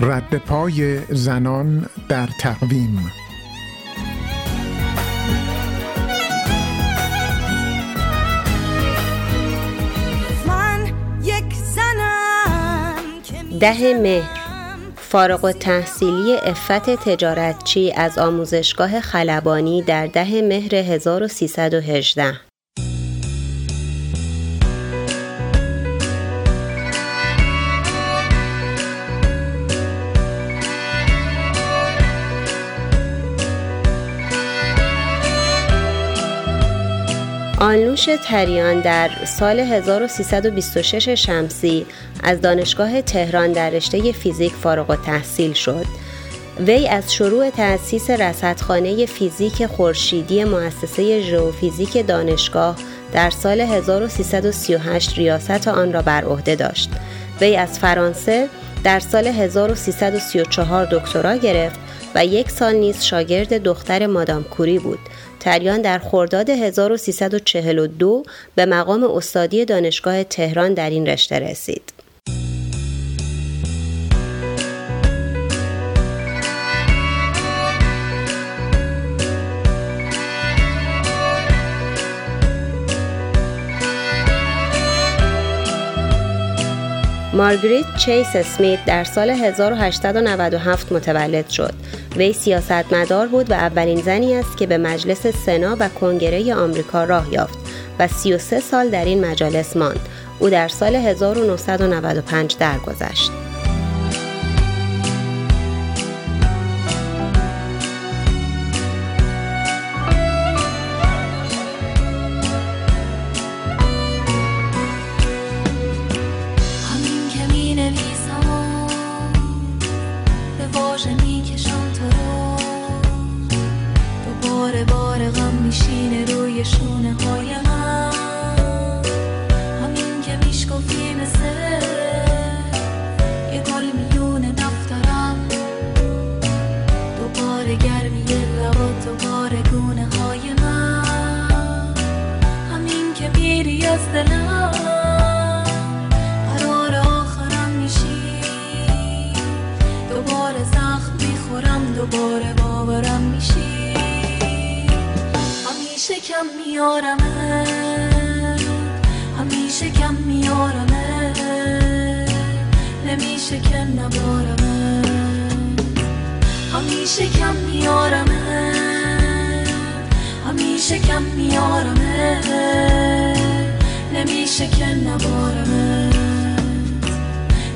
رد پای زنان در تقویم. ده مهر. فارغ و تحصیلی افت تجارتچی از آموزشگاه خلبانی در ده مهر 1318 آنلوش تریان در سال 1326 شمسی از دانشگاه تهران در رشته فیزیک فارغ و تحصیل شد. وی از شروع تأسیس رصدخانه فیزیک خورشیدی مؤسسه ژئوفیزیک دانشگاه در سال 1338 ریاست آن را بر عهده داشت. وی از فرانسه در سال 1334 دکترا گرفت و یک سال نیز شاگرد دختر مادام کوری بود. تریان در خرداد 1342 به مقام استادی دانشگاه تهران در این رشته رسید. مارگریت چیس اسمیت در سال 1897 متولد شد. وی سیاستمدار بود و اولین زنی است که به مجلس سنا و کنگره آمریکا راه یافت و 33 سال در این مجالس ماند. او در سال 1995 درگذشت. شونه های من. همین که میشکفی مثل یه گل میون دفترم. دوباره گرمی لبات دوباره گونه های من. همین که میری از دلم میارمه همیشه کم میارمه نمیشه که نبارمه همیشه کم میارمه همیشه کم میارمه نمیشه که نبارمه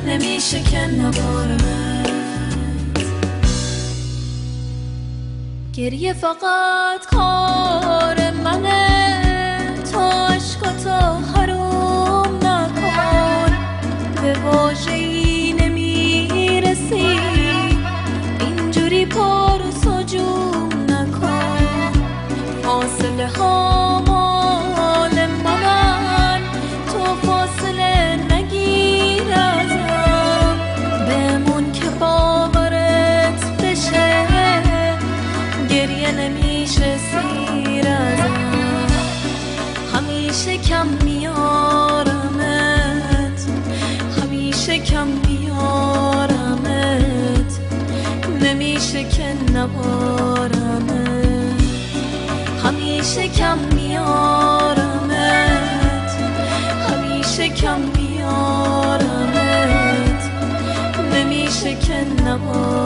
نمیشه که نبارمه گریه فقط کار منه تو عشقاتو حروم نکن. به واژه ای نمی‌رسی. اینجوری پر سجوم نکن. فاصله ها مال من تو فاصله نگیر ازم بمون که باورت بشه. گریه نمیشه سیر همیشه کم میارمت نمیشه که نبارمت. همیشه کم میارمت همیشه کم میارمت نمیشه که نبارمت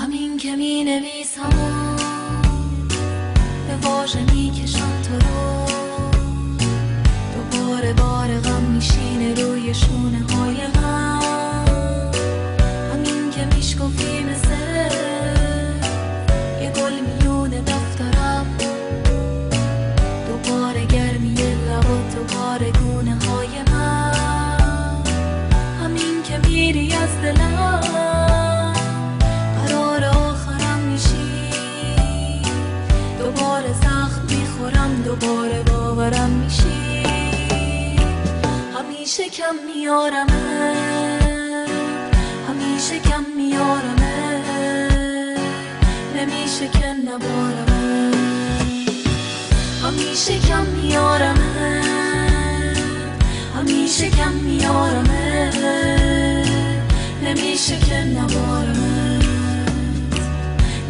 همین که می نویسم به واژه می کشم تو رو. دوباره بار غم میشینه روی شونه های غم همین که یه دوباره گرمی لبات دوباره گل می‌خورم دوباره باورم میشی. همیشه کم میارمه. همیشه کم میارمه. نمیشه که نبارمه. همیشه کم میارمه. همیشه کم میارمه. نمیشه که نبارمه.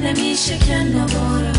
نمیشه که نبارمه.